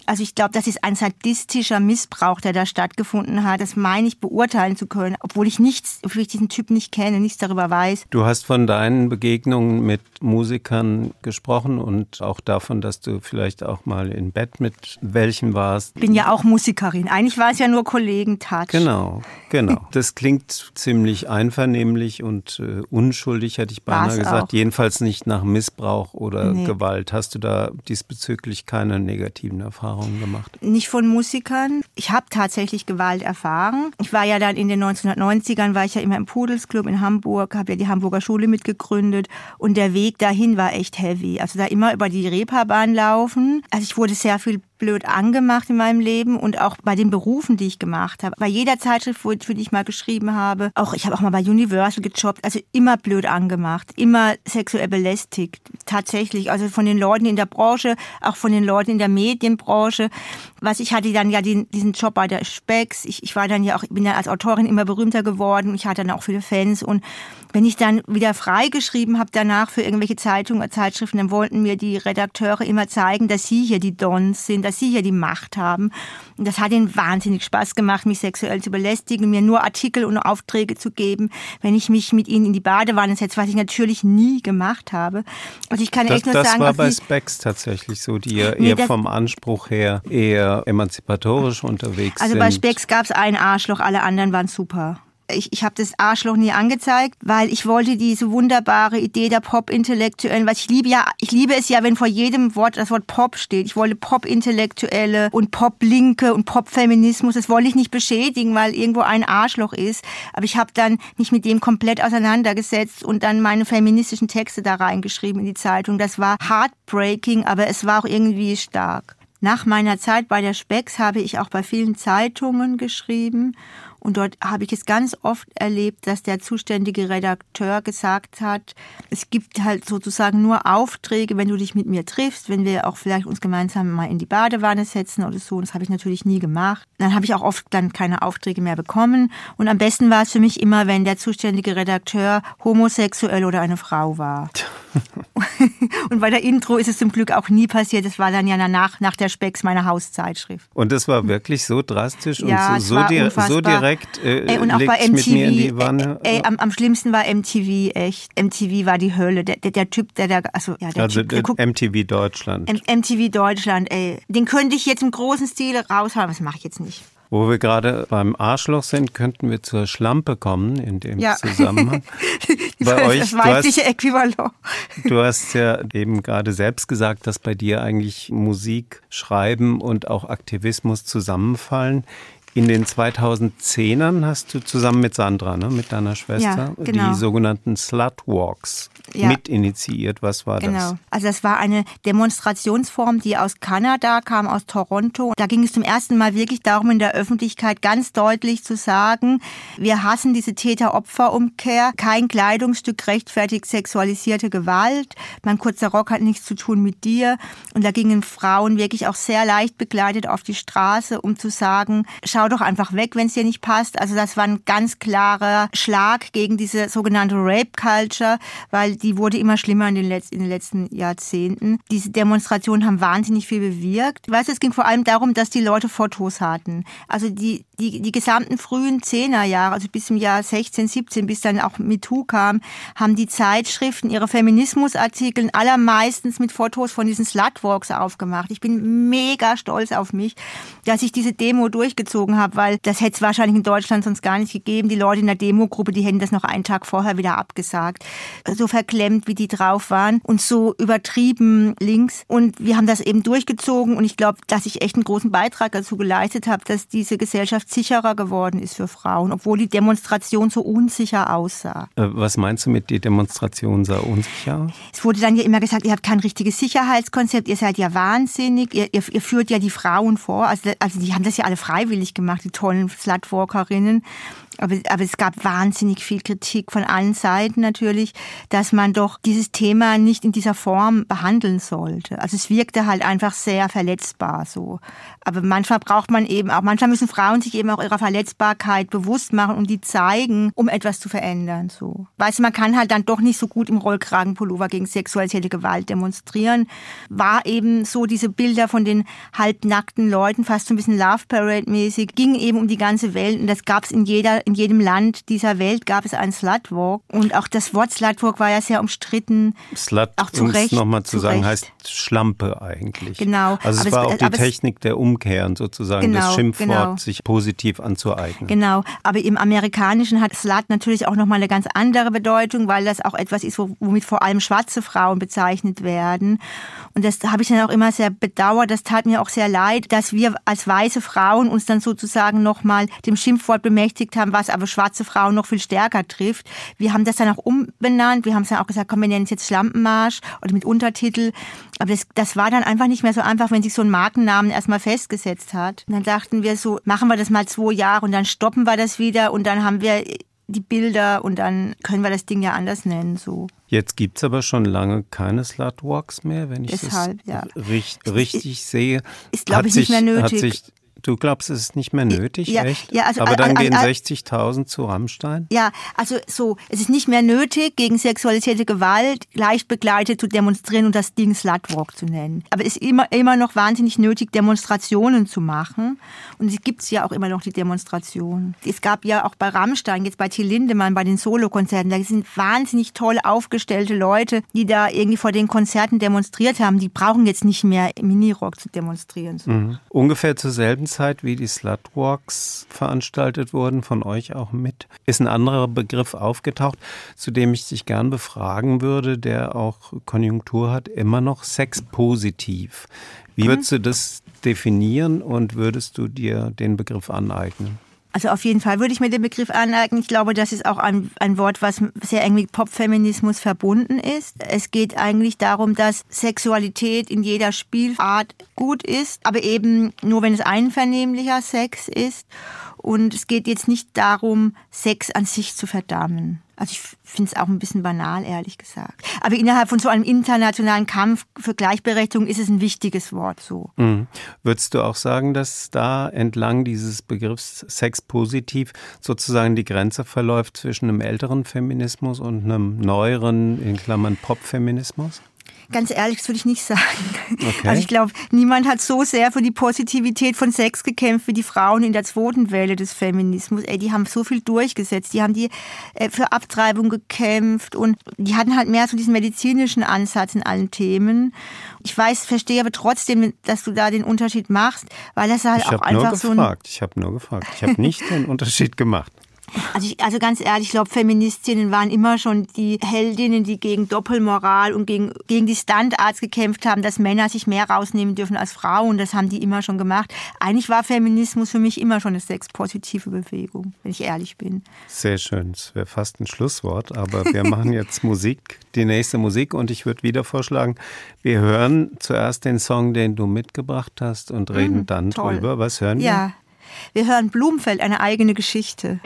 Also ich glaube, das ist ein sadistischer Missbrauch, der da stattgefunden hat. Das meine ich beurteilen zu können, obwohl ich nichts, obwohl ich diesen Typ nicht kenne, nichts darüber weiß. Du hast von deinen Begegnungen mit Musikern gesprochen und auch davon, dass du vielleicht auch mal in Bett mit welchen warst. Ich bin ja auch Musikerin. Eigentlich war es ja nur Kollegentouch. Genau, genau. Das klingt ziemlich einvernehmlich und äh, unschuldig, hätte ich beinahe gesagt. Auch. Jedenfalls nicht nach Missbrauch oder nee. Gewalt. Hast du da diesbezüglich keine negativen Erfahrungen? Erfahrungen gemacht? Nicht von Musikern. Ich habe tatsächlich Gewalt erfahren. Ich war ja dann in den 1990ern, war ich ja immer im Pudelsclub in Hamburg, habe ja die Hamburger Schule mitgegründet und der Weg dahin war echt heavy. Also da immer über die Reeperbahn laufen. Also ich wurde sehr viel blöd angemacht in meinem Leben und auch bei den Berufen, die ich gemacht habe. Bei jeder Zeitschrift, für die ich mal geschrieben habe, auch ich habe auch mal bei Universal gejobbt, also immer blöd angemacht, immer sexuell belästigt, tatsächlich. Also von den Leuten in der Branche, auch von den Leuten in der Medienbranche. Was ich hatte dann ja den, diesen Job bei der Specs. Ich, ich war dann ja auch, bin ja als Autorin immer berühmter geworden. Ich hatte dann auch viele Fans und wenn ich dann wieder freigeschrieben habe danach für irgendwelche Zeitungen oder Zeitschriften, dann wollten mir die Redakteure immer zeigen, dass sie hier die Dons sind, dass sie hier die Macht haben. Und das hat ihnen wahnsinnig Spaß gemacht, mich sexuell zu belästigen, mir nur Artikel und Aufträge zu geben, wenn ich mich mit ihnen in die Badewanne setze, was ich natürlich nie gemacht habe. Also ich kann das, echt nur das sagen, das war bei Specs tatsächlich so, die ja nee, eher vom Anspruch her eher emanzipatorisch unterwegs also sind. Also bei Specs gab es ein Arschloch, alle anderen waren super. Ich, ich habe das Arschloch nie angezeigt, weil ich wollte diese wunderbare Idee der Pop-Intellektuellen, weil ich liebe ja, ich liebe es ja, wenn vor jedem Wort das Wort Pop steht. Ich wollte Pop-Intellektuelle und Pop-Linke und Pop-Feminismus. Das wollte ich nicht beschädigen, weil irgendwo ein Arschloch ist. Aber ich habe dann mich mit dem komplett auseinandergesetzt und dann meine feministischen Texte da reingeschrieben in die Zeitung. Das war heartbreaking, aber es war auch irgendwie stark. Nach meiner Zeit bei der Spex habe ich auch bei vielen Zeitungen geschrieben und dort habe ich es ganz oft erlebt, dass der zuständige Redakteur gesagt hat, es gibt halt sozusagen nur Aufträge, wenn du dich mit mir triffst, wenn wir auch vielleicht uns gemeinsam mal in die Badewanne setzen oder so. Das habe ich natürlich nie gemacht. Dann habe ich auch oft dann keine Aufträge mehr bekommen. Und am besten war es für mich immer, wenn der zuständige Redakteur homosexuell oder eine Frau war. und bei der Intro ist es zum Glück auch nie passiert. Das war dann ja danach, nach der Specks meine Hauszeitschrift. Und das war wirklich so drastisch ja, und so, so, di so direkt äh, ey, und auch bei MTV, mir in die Wanne. Ey, ey, am, am, schlimmsten war MTV, echt. MTV war die Hölle. Der, der, der Typ, der da, also, ja, der also typ, der guckt, MTV Deutschland. M MTV Deutschland, ey. Den könnte ich jetzt im großen Stil raushauen, das mache ich jetzt nicht. Wo wir gerade beim Arschloch sind, könnten wir zur Schlampe kommen in dem ja. Zusammenhang. bei euch, das weibliche du hast, Äquivalent. Du hast ja eben gerade selbst gesagt, dass bei dir eigentlich Musik, Schreiben und auch Aktivismus zusammenfallen. In den 2010ern hast du zusammen mit Sandra, ne, mit deiner Schwester, ja, genau. die sogenannten Slutwalks ja. mitinitiiert. Was war genau. das? Genau. Also das war eine Demonstrationsform, die aus Kanada kam, aus Toronto. Da ging es zum ersten Mal wirklich darum, in der Öffentlichkeit ganz deutlich zu sagen, wir hassen diese Täter-Opfer-Umkehr. Kein Kleidungsstück rechtfertigt sexualisierte Gewalt. Mein kurzer Rock hat nichts zu tun mit dir. Und da gingen Frauen wirklich auch sehr leicht begleitet auf die Straße, um zu sagen, schau doch einfach weg, wenn es dir nicht passt. Also das war ein ganz klarer Schlag gegen diese sogenannte Rape-Culture, weil die wurde immer schlimmer in den, Letz-, in den letzten Jahrzehnten. Diese Demonstrationen haben wahnsinnig viel bewirkt. Weißt du, es ging vor allem darum, dass die Leute Fotos hatten. Also die, die, die gesamten frühen Zehnerjahre, also bis zum Jahr 16, 17, bis dann auch MeToo kam, haben die Zeitschriften ihre Feminismusartikel allermeistens mit Fotos von diesen Slutwalks aufgemacht. Ich bin mega stolz auf mich, dass ich diese Demo durchgezogen habe, weil das hätte es wahrscheinlich in Deutschland sonst gar nicht gegeben. Die Leute in der Demogruppe, die hätten das noch einen Tag vorher wieder abgesagt. So verklemmt, wie die drauf waren und so übertrieben links. Und wir haben das eben durchgezogen und ich glaube, dass ich echt einen großen Beitrag dazu geleistet habe, dass diese Gesellschaft sicherer geworden ist für Frauen, obwohl die Demonstration so unsicher aussah. Äh, was meinst du mit die Demonstration sah unsicher? Es wurde dann ja immer gesagt, ihr habt kein richtiges Sicherheitskonzept, ihr seid ja wahnsinnig, ihr, ihr, ihr führt ja die Frauen vor. Also, also die haben das ja alle freiwillig gemacht, die tollen Slutwalkerinnen. Aber, aber es gab wahnsinnig viel Kritik von allen Seiten natürlich, dass man doch dieses Thema nicht in dieser Form behandeln sollte. Also es wirkte halt einfach sehr verletzbar so. Aber manchmal braucht man eben auch, manchmal müssen Frauen sich eben auch ihrer Verletzbarkeit bewusst machen und die zeigen, um etwas zu verändern. So. Weißt du, man kann halt dann doch nicht so gut im Rollkragenpullover gegen sexualisierte Gewalt demonstrieren. War eben so diese Bilder von den halbnackten Leuten, fast so ein bisschen Love Parade mäßig, ging eben um die ganze Welt und das gab es in jeder, in jedem Land dieser Welt gab es einen Slutwalk. Und auch das Wort Slutwalk war ja sehr umstritten. Slut, auch zu Recht. nochmal zu, zu sagen, Recht. heißt Schlampe eigentlich. Genau. Also es aber war es, auch die Technik der Umkehr umkehren, sozusagen genau, das Schimpfwort genau. sich positiv anzueignen. Genau, aber im Amerikanischen hat Slut natürlich auch nochmal eine ganz andere Bedeutung, weil das auch etwas ist, womit vor allem schwarze Frauen bezeichnet werden. Und das habe ich dann auch immer sehr bedauert. Das tat mir auch sehr leid, dass wir als weiße Frauen uns dann sozusagen nochmal dem Schimpfwort bemächtigt haben, was aber schwarze Frauen noch viel stärker trifft. Wir haben das dann auch umbenannt. Wir haben es dann auch gesagt, komm, wir nennen es jetzt Schlampenmarsch oder mit Untertitel. Aber das, das war dann einfach nicht mehr so einfach, wenn sich so ein Markennamen erstmal festgesetzt hat. Und dann dachten wir so, machen wir das mal zwei Jahre und dann stoppen wir das wieder und dann haben wir die Bilder und dann können wir das Ding ja anders nennen. So. Jetzt gibt es aber schon lange keine Slutwalks mehr, wenn ich Deshalb, das ja. richtig, richtig sehe. Ist, glaube ich, nicht mehr nötig. Hat sich Du glaubst, es ist nicht mehr nötig, ja, echt? Ja, also, Aber dann gehen 60.000 zu Rammstein? Ja, also so, es ist nicht mehr nötig, gegen sexualisierte Gewalt leicht begleitet zu demonstrieren und das Ding Slutwalk zu nennen. Aber es ist immer, immer noch wahnsinnig nötig, Demonstrationen zu machen. Und es gibt ja auch immer noch die Demonstrationen. Es gab ja auch bei Rammstein, jetzt bei Till Lindemann, bei den Solokonzerten, da sind wahnsinnig toll aufgestellte Leute, die da irgendwie vor den Konzerten demonstriert haben. Die brauchen jetzt nicht mehr im Minirock zu demonstrieren. So. Mhm. Ungefähr zur selben Zeit Zeit, wie die Slutwalks veranstaltet wurden, von euch auch mit, ist ein anderer Begriff aufgetaucht, zu dem ich dich gern befragen würde, der auch Konjunktur hat, immer noch sexpositiv. Wie mhm. würdest du das definieren und würdest du dir den Begriff aneignen? Also auf jeden Fall würde ich mir den Begriff aneignen. Ich glaube, das ist auch ein, ein Wort, was sehr eng mit Popfeminismus verbunden ist. Es geht eigentlich darum, dass Sexualität in jeder Spielart gut ist, aber eben nur, wenn es einvernehmlicher Sex ist. Und es geht jetzt nicht darum, Sex an sich zu verdammen. Also ich finde es auch ein bisschen banal, ehrlich gesagt. Aber innerhalb von so einem internationalen Kampf für Gleichberechtigung ist es ein wichtiges Wort so. Mhm. Würdest du auch sagen, dass da entlang dieses Begriffs Sex positiv sozusagen die Grenze verläuft zwischen einem älteren Feminismus und einem neueren, in Klammern Pop-Feminismus? Ganz ehrlich, das würde ich nicht sagen. Okay. Also ich glaube, niemand hat so sehr für die Positivität von Sex gekämpft wie die Frauen in der zweiten Welle des Feminismus. Ey, die haben so viel durchgesetzt. Die haben die äh, für Abtreibung gekämpft und die hatten halt mehr so diesen medizinischen Ansatz in allen Themen. Ich weiß, verstehe aber trotzdem, dass du da den Unterschied machst, weil das halt ich auch einfach so ein... Ich habe nur gefragt. Ich habe nicht den Unterschied gemacht. Also, ich, also ganz ehrlich, ich glaube, Feministinnen waren immer schon die Heldinnen, die gegen Doppelmoral und gegen, gegen die Standards gekämpft haben, dass Männer sich mehr rausnehmen dürfen als Frauen. Das haben die immer schon gemacht. Eigentlich war Feminismus für mich immer schon eine sexpositive Bewegung, wenn ich ehrlich bin. Sehr schön. Das wäre fast ein Schlusswort, aber wir machen jetzt Musik, die nächste Musik und ich würde wieder vorschlagen, wir hören zuerst den Song, den du mitgebracht hast und reden mm, dann toll. drüber. Was hören wir? Ja, wir hören Blumenfeld, eine eigene Geschichte.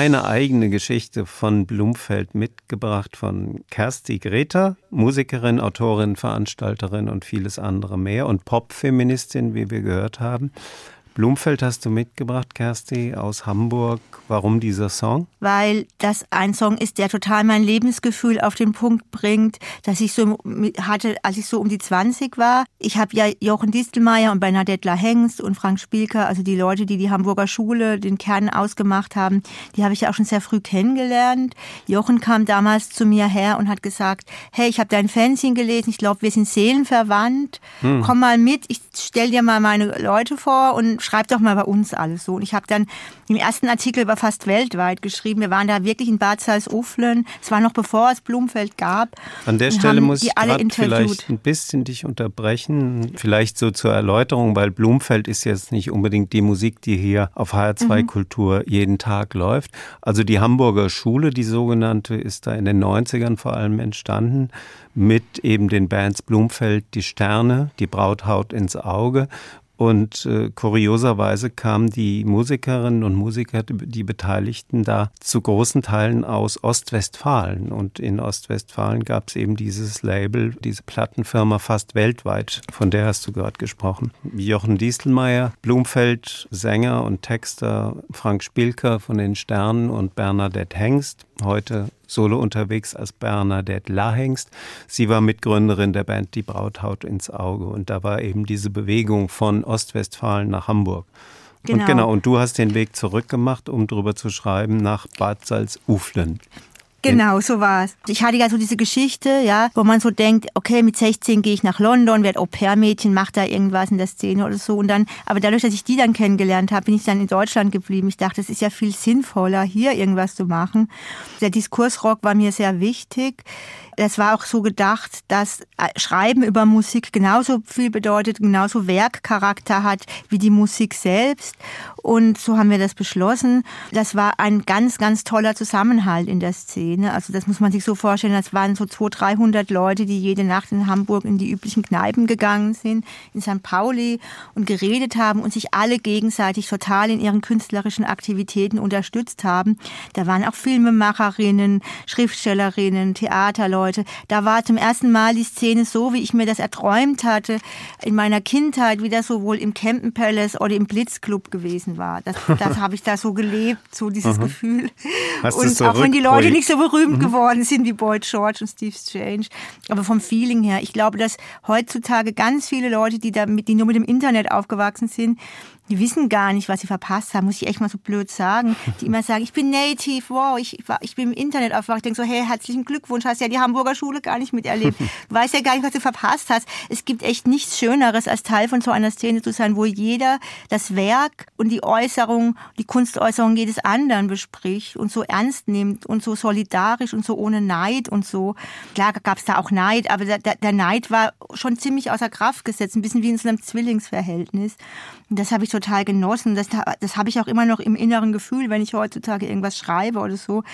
Eine eigene Geschichte von Blumfeld mitgebracht von Kersti Greta, Musikerin, Autorin, Veranstalterin und vieles andere mehr und Popfeministin, wie wir gehört haben. Blumfeld hast du mitgebracht, Kersti, aus Hamburg. Warum dieser Song? Weil das ein Song ist, der total mein Lebensgefühl auf den Punkt bringt, dass ich so hatte, als ich so um die 20 war. Ich habe ja Jochen Distelmeier und Bernadette Hengst und Frank Spielker, also die Leute, die die Hamburger Schule, den Kern ausgemacht haben, die habe ich ja auch schon sehr früh kennengelernt. Jochen kam damals zu mir her und hat gesagt, hey, ich habe dein Fanzine gelesen, ich glaube, wir sind seelenverwandt. Hm. Komm mal mit, ich stell dir mal meine Leute vor und schreib doch mal bei uns alles so. Und ich habe dann im ersten Artikel war fast weltweit geschrieben. Wir waren da wirklich in Bad Salzuflen. Es war noch bevor es Blumfeld gab. An der Stelle muss ich vielleicht ein bisschen dich unterbrechen. Vielleicht so zur Erläuterung, weil Blumfeld ist jetzt nicht unbedingt die Musik, die hier auf HR2 mhm. Kultur jeden Tag läuft. Also die Hamburger Schule, die sogenannte, ist da in den 90ern vor allem entstanden mit eben den Bands Blumfeld, die Sterne, die Brauthaut ins Auge und äh, kurioserweise kamen die Musikerinnen und Musiker, die Beteiligten da zu großen Teilen aus Ostwestfalen. Und in Ostwestfalen gab es eben dieses Label, diese Plattenfirma fast weltweit, von der hast du gerade gesprochen. Jochen Dieselmeier, Blumfeld, Sänger und Texter, Frank Spielker von den Sternen und Bernadette Hengst, heute solo unterwegs als Bernadette Lahengst. Sie war Mitgründerin der Band Die Brauthaut ins Auge und da war eben diese Bewegung von Ostwestfalen nach Hamburg. Genau. Und genau, und du hast den Weg zurückgemacht, um darüber zu schreiben, nach Bad Salzuflen. Genau, so war es. Ich hatte ja so diese Geschichte, ja, wo man so denkt, okay, mit 16 gehe ich nach London, werde Au-pair-Mädchen, mache da irgendwas in der Szene oder so. Und dann, aber dadurch, dass ich die dann kennengelernt habe, bin ich dann in Deutschland geblieben. Ich dachte, es ist ja viel sinnvoller, hier irgendwas zu machen. Der Diskursrock war mir sehr wichtig. Das war auch so gedacht, dass äh, Schreiben über Musik genauso viel bedeutet, genauso Werkcharakter hat wie die Musik selbst. Und so haben wir das beschlossen. Das war ein ganz, ganz toller Zusammenhalt in der Szene. Also das muss man sich so vorstellen, das waren so 200, 300 Leute, die jede Nacht in Hamburg in die üblichen Kneipen gegangen sind, in St. Pauli und geredet haben und sich alle gegenseitig total in ihren künstlerischen Aktivitäten unterstützt haben. Da waren auch Filmemacherinnen, Schriftstellerinnen, Theaterleute. Da war zum ersten Mal die Szene so, wie ich mir das erträumt hatte in meiner Kindheit, wie das sowohl im Campen Palace oder im Blitzclub gewesen war. Das, das habe ich da so gelebt, so dieses mhm. Gefühl. Hast und auch wenn die Leute nicht so berühmt mhm. geworden sind wie Boyd George und Steve Strange, aber vom Feeling her, ich glaube, dass heutzutage ganz viele Leute, die da mit, die nur mit dem Internet aufgewachsen sind, die wissen gar nicht, was sie verpasst haben, muss ich echt mal so blöd sagen. Die immer sagen, ich bin Native, wow, ich, ich bin im Internet aufgewacht. Ich denke so, hey, herzlichen Glückwunsch, hast ja die Hamburger Schule gar nicht miterlebt. Du weißt ja gar nicht, was du verpasst hast. Es gibt echt nichts Schöneres, als Teil von so einer Szene zu sein, wo jeder das Werk und die Äußerung, die Kunstäußerung jedes anderen bespricht und so ernst nimmt und so solidarisch und so ohne Neid und so. Klar gab es da auch Neid, aber der, der Neid war schon ziemlich außer Kraft gesetzt, ein bisschen wie in so einem Zwillingsverhältnis. Das habe ich total genossen. Das, das habe ich auch immer noch im inneren Gefühl, wenn ich heutzutage irgendwas schreibe oder so,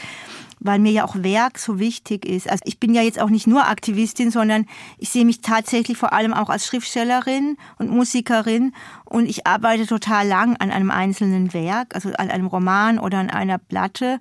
weil mir ja auch Werk so wichtig ist. Also ich bin ja jetzt auch nicht nur Aktivistin, sondern ich sehe mich tatsächlich vor allem auch als Schriftstellerin und Musikerin und ich arbeite total lang an einem einzelnen Werk, also an einem Roman oder an einer Platte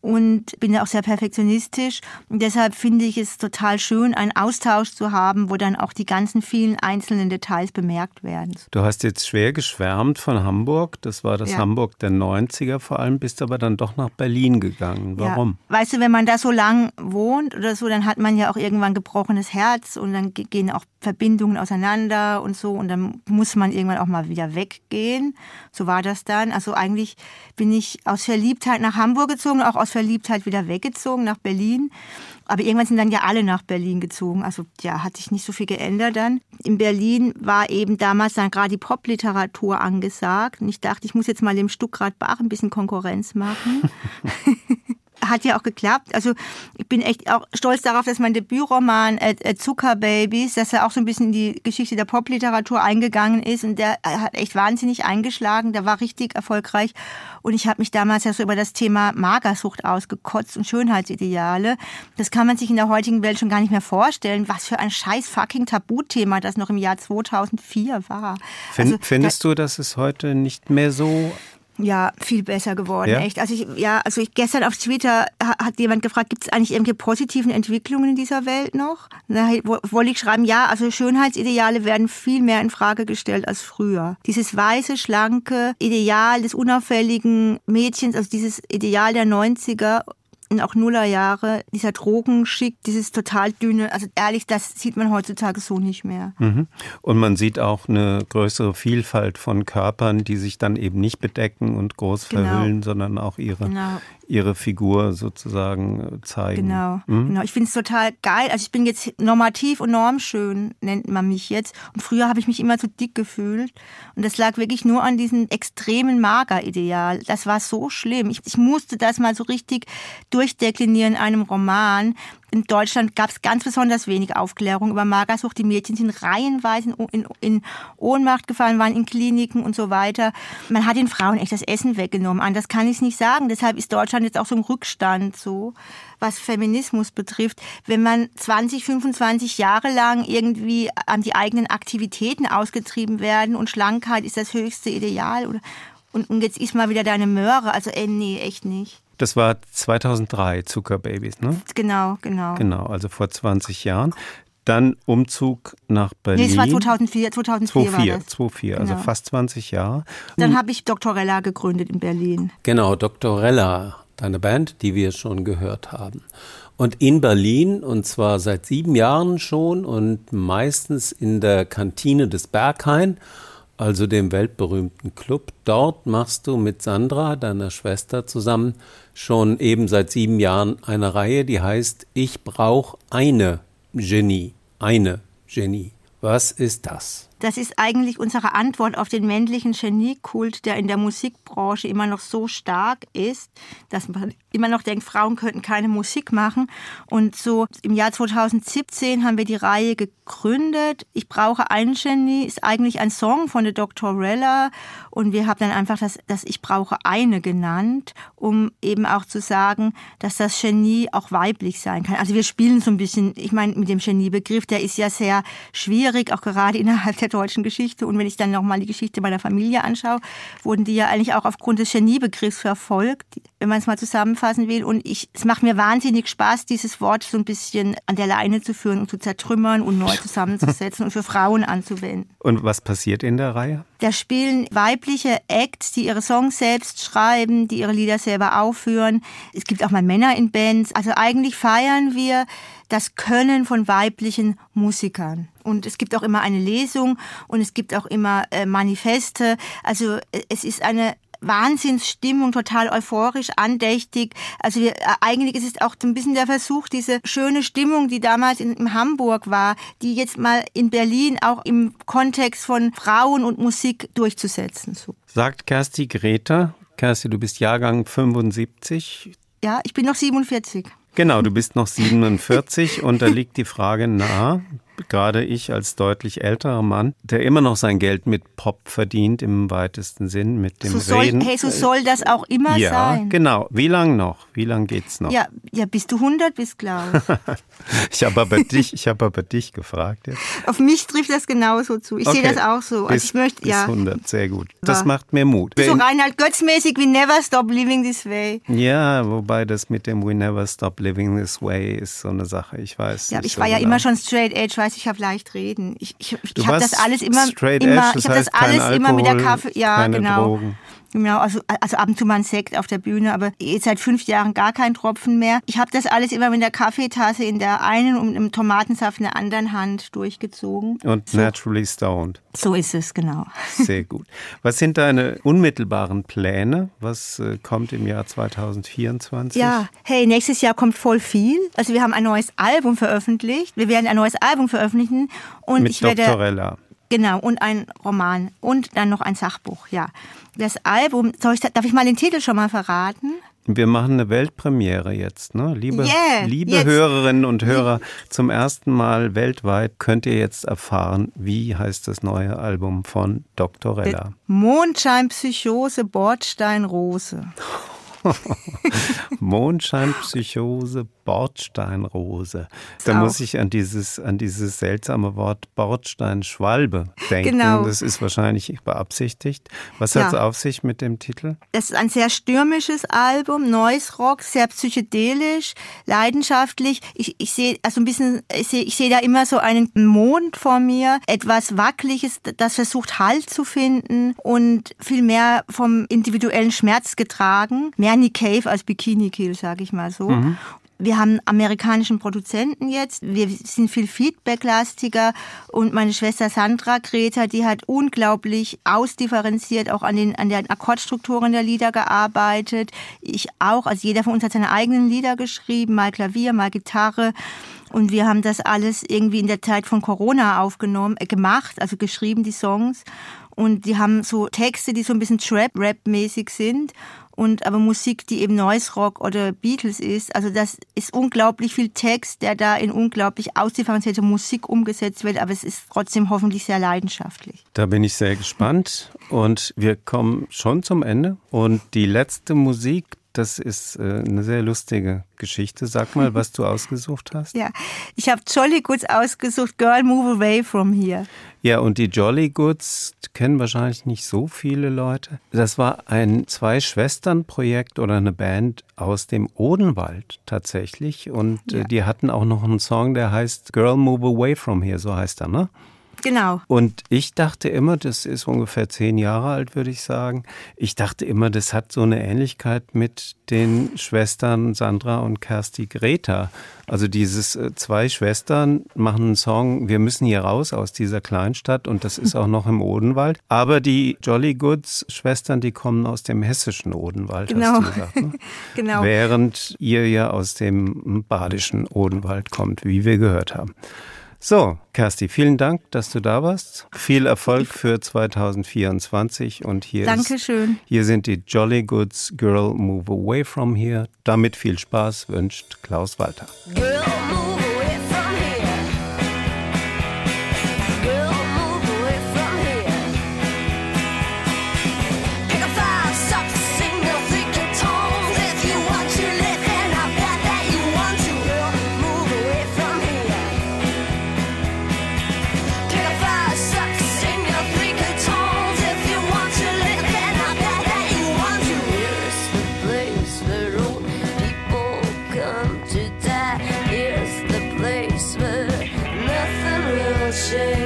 und bin ja auch sehr perfektionistisch. Und deshalb finde ich es total schön, einen Austausch zu haben, wo dann auch die ganzen vielen einzelnen Details bemerkt werden. Du hast jetzt schwer geschwärmt von Hamburg. Das war das ja. Hamburg der 90er vor allem, bist aber dann doch nach Berlin gegangen. Warum? Ja. Weißt du, wenn man da so lang wohnt oder so, dann hat man ja auch irgendwann gebrochenes Herz und dann gehen auch Verbindungen auseinander und so und dann muss man irgendwann auch mal wieder weggehen. So war das dann. Also eigentlich bin ich aus Verliebtheit nach Hamburg gezogen, auch aus Verliebtheit wieder weggezogen nach Berlin. Aber irgendwann sind dann ja alle nach Berlin gezogen. Also ja, hat sich nicht so viel geändert dann. In Berlin war eben damals dann gerade die Popliteratur angesagt. Und ich dachte, ich muss jetzt mal dem Stuckrad Bach ein bisschen Konkurrenz machen. hat ja auch geklappt. Also ich bin echt auch stolz darauf, dass mein Debütroman äh, äh, Zuckerbabys, dass er auch so ein bisschen in die Geschichte der Popliteratur eingegangen ist und der äh, hat echt wahnsinnig eingeschlagen, der war richtig erfolgreich und ich habe mich damals ja so über das Thema Magersucht ausgekotzt und Schönheitsideale. Das kann man sich in der heutigen Welt schon gar nicht mehr vorstellen, was für ein scheiß fucking Tabuthema das noch im Jahr 2004 war. Find, also, findest da, du, dass es heute nicht mehr so Ja, viel besser geworden, Ja? echt. Also ich, ja, also ich, gestern auf Twitter ha- hat jemand gefragt, gibt es eigentlich irgendwelche positiven Entwicklungen in dieser Welt noch? Da wo- wollte ich schreiben, ja, also Schönheitsideale werden viel mehr in Frage gestellt als früher. Dieses weiße, schlanke Ideal des unauffälligen Mädchens, also dieses Ideal der 90er und auch Nullerjahre, dieser Drogenschick, dieses total dünne, also ehrlich, das sieht man heutzutage so nicht mehr. Mhm. Und man sieht auch eine größere Vielfalt von Körpern, die sich dann eben nicht bedecken und groß Genau. verhüllen, sondern auch ihre, Genau. ihre Figur sozusagen äh, zeigen. Genau, Mhm. genau. Ich finde es total geil. Also ich bin jetzt normativ und normschön, nennt man mich jetzt. Und früher habe ich mich immer zu dick gefühlt. Und das lag wirklich nur an diesem extremen Magerideal. Das war so schlimm. Ich, ich musste das mal so richtig durchdeklinieren in einem Roman. In Deutschland gab es ganz besonders wenig Aufklärung über Magersucht. Die Mädchen sind reihenweise in, in, in Ohnmacht gefallen, waren in Kliniken und so weiter. Man hat den Frauen echt das Essen weggenommen. Anders kann ich es nicht sagen. Deshalb ist Deutschland jetzt auch so im Rückstand, so was Feminismus betrifft. Wenn man 20, 25 Jahre lang irgendwie an die eigenen Aktivitäten ausgetrieben werden und Schlankheit ist das höchste Ideal oder und, jetzt ist mal wieder deine Möhre. Also, ey, nee, echt nicht. Das war 2003, Zuckerbabys, ne? Genau, genau. Genau, also vor 20 Jahren. Dann Umzug nach Berlin. Nee, es war 2004, 2004 war 2004, das. 2004, also Genau. fast 20 Jahre. Dann habe ich Doktorella gegründet in Berlin. Genau, Doktorella, deine Band, die wir schon gehört haben. Und in Berlin, und zwar seit sieben Jahren schon und meistens in der Kantine des Berghain, also dem weltberühmten Club. Dort machst du mit Sandra, deiner Schwester, zusammen schon eben seit sieben Jahren eine Reihe, die heißt Ich brauch eine Genie. Eine Genie. Was ist das? Das ist eigentlich unsere Antwort auf den männlichen Geniekult, der in der Musikbranche immer noch so stark ist, dass man immer noch denkt, Frauen könnten keine Musik machen. Und so im Jahr 2017 haben wir die Reihe gegründet. Ich brauche ein Genie ist eigentlich ein Song von der Doctorella und wir haben dann einfach das, das Ich brauche eine genannt, um eben auch zu sagen, dass das Genie auch weiblich sein kann. Also wir spielen so ein bisschen, ich meine, mit dem Geniebegriff, der ist ja sehr schwierig, auch gerade innerhalb der deutschen Geschichte. Und wenn ich dann nochmal die Geschichte meiner Familie anschaue, wurden die ja eigentlich auch aufgrund des Geniebegriffs verfolgt, wenn man es mal zusammenfassen will. Und ich, es macht mir wahnsinnig Spaß, dieses Wort so ein bisschen an der Leine zu führen und zu zertrümmern und neu zusammenzusetzen und für Frauen anzuwenden. Und was passiert in der Reihe? Da spielen weibliche Acts, die ihre Songs selbst schreiben, die ihre Lieder selber aufführen. Es gibt auch mal Männer in Bands. Also eigentlich feiern wir das Können von weiblichen Musikern. Und es gibt auch immer eine Lesung und es gibt auch immer äh, Manifeste. Also äh, es ist eine Wahnsinnsstimmung, total euphorisch, andächtig. Also wir, äh, eigentlich ist es auch so ein bisschen der Versuch, diese schöne Stimmung, die damals in, in Hamburg war, die jetzt mal in Berlin auch im Kontext von Frauen und Musik durchzusetzen. So. Sagt Kersti Greta. Kersti, du bist Jahrgang 75. Ja, ich bin noch 47. Genau, du bist noch 47 und da liegt die Frage nahe, gerade ich als deutlich älterer Mann, der immer noch sein Geld mit Pop verdient im weitesten Sinn, mit dem So soll, Reden. hey, so soll das auch immer ja, sein. genau. Wie lang noch? Wie lang geht's noch? Ja, ja, bis du 100 bist, glaube Ich habe aber dich, ich habe aber dich gefragt ich. Auf mich trifft das genauso zu. Ich sehe Okay. das auch so. Bis, Also ich möchte, bis ja. 100, sehr gut. Das War- macht mir Mut. So Reinhard Götzmäßig wie Never Stop Living This Way. ja, wobei das mit dem We Never Stop Living This Way ist so eine Sache. Ich weiß. Ja, ich war ja genau. immer schon straight edge, weiß ich habe leicht reden. Ich, ich, ich habe das alles immer, immer ich habe das alles immer mit der Alkohol, Kaffee, ja genau. Drogen. Genau, also, also ab und zu mal ein Sekt auf der Bühne, aber seit fünf Jahren gar kein Tropfen mehr. Ich habe das alles immer mit der Kaffeetasse in der einen und einem Tomatensaft in der anderen Hand durchgezogen. Und naturally stoned. So ist es, genau. Sehr gut. Was sind deine unmittelbaren Pläne? Was äh, kommt im Jahr 2024? Ja, hey, nächstes Jahr kommt voll viel. Also wir haben ein neues Album veröffentlicht. Wir werden ein neues Album veröffentlichen und Mit ich werde Doktorella. Genau, und ein Roman und dann noch ein Sachbuch, ja. Das Album, ich, darf ich mal den Titel schon mal verraten? Wir machen eine Weltpremiere jetzt, ne? Liebe, Yeah, liebe jetzt. Hörerinnen und Hörer, zum ersten Mal weltweit könnt ihr jetzt erfahren, wie heißt das neue Album von Doktorella. Mondscheinpsychose, Bordsteinrose. Mondscheinpsychose, Bordsteinrose. Da auch. muss ich an dieses, an dieses seltsame Wort Bordsteinschwalbe denken. Genau. Das ist wahrscheinlich beabsichtigt. Was ja. hat es auf sich mit dem Titel? Es ist ein sehr stürmisches Album, Noise Rock, sehr psychedelisch, leidenschaftlich. Ich, ich sehe also ein bisschen, ich sehe, ich sehe da immer so einen Mond vor mir, etwas Wackeliges, das versucht Halt zu finden und viel mehr vom individuellen Schmerz getragen. Mehr Nick Cave als Bikini Kill, sage ich mal so. Mhm. Wir haben amerikanischen Produzenten jetzt. Wir sind viel Feedbacklastiger. Und meine Schwester Sandra Greta, die hat unglaublich ausdifferenziert auch an den, an den Akkordstrukturen der Lieder gearbeitet. Ich auch. Also jeder von uns hat seine eigenen Lieder geschrieben. Mal Klavier, mal Gitarre. Und wir haben das alles irgendwie in der Zeit von Corona aufgenommen, äh, gemacht, also geschrieben, die Songs. Und die haben so Texte, die so ein bisschen Trap-Rap-mäßig sind und aber Musik, die eben Noise Rock oder Beatles ist. Also das ist unglaublich viel Text, der da in unglaublich ausdifferenzierte Musik umgesetzt wird, aber es ist trotzdem hoffentlich sehr leidenschaftlich. Da bin ich sehr gespannt und wir kommen schon zum Ende und die letzte Musik, das ist äh, eine sehr lustige Geschichte. Sag mal, was du ausgesucht hast. Ja, ich habe Jolly Goods ausgesucht, Girl Move Away from Here. Ja, und die Jolly Goods kennen wahrscheinlich nicht so viele Leute. Das war ein Zwei-Schwestern-Projekt oder eine Band aus dem Odenwald tatsächlich. Und äh, ja. die hatten auch noch einen Song, der heißt Girl Move Away from Here, so heißt er, ne? Genau. Und ich dachte immer, das ist ungefähr zehn Jahre alt, würde ich sagen. Ich dachte immer, das hat so eine Ähnlichkeit mit den Schwestern Sandra und Kersti Greta. Also dieses äh, zwei Schwestern machen einen Song, wir müssen hier raus aus dieser Kleinstadt und das ist auch noch im Odenwald. Aber die Jolly Goods Schwestern, die kommen aus dem hessischen Odenwald, genau. hast du gesagt. Ne? genau. Während ihr ja aus dem badischen Odenwald kommt, wie wir gehört haben. So, Kersti, vielen Dank, dass du da warst. Viel Erfolg für 2024 und hier Dankeschön. Ist, hier sind die Jolly Goods Girl Move Away from Here. Damit viel Spaß wünscht Klaus Walter. Girl, But nothing will change.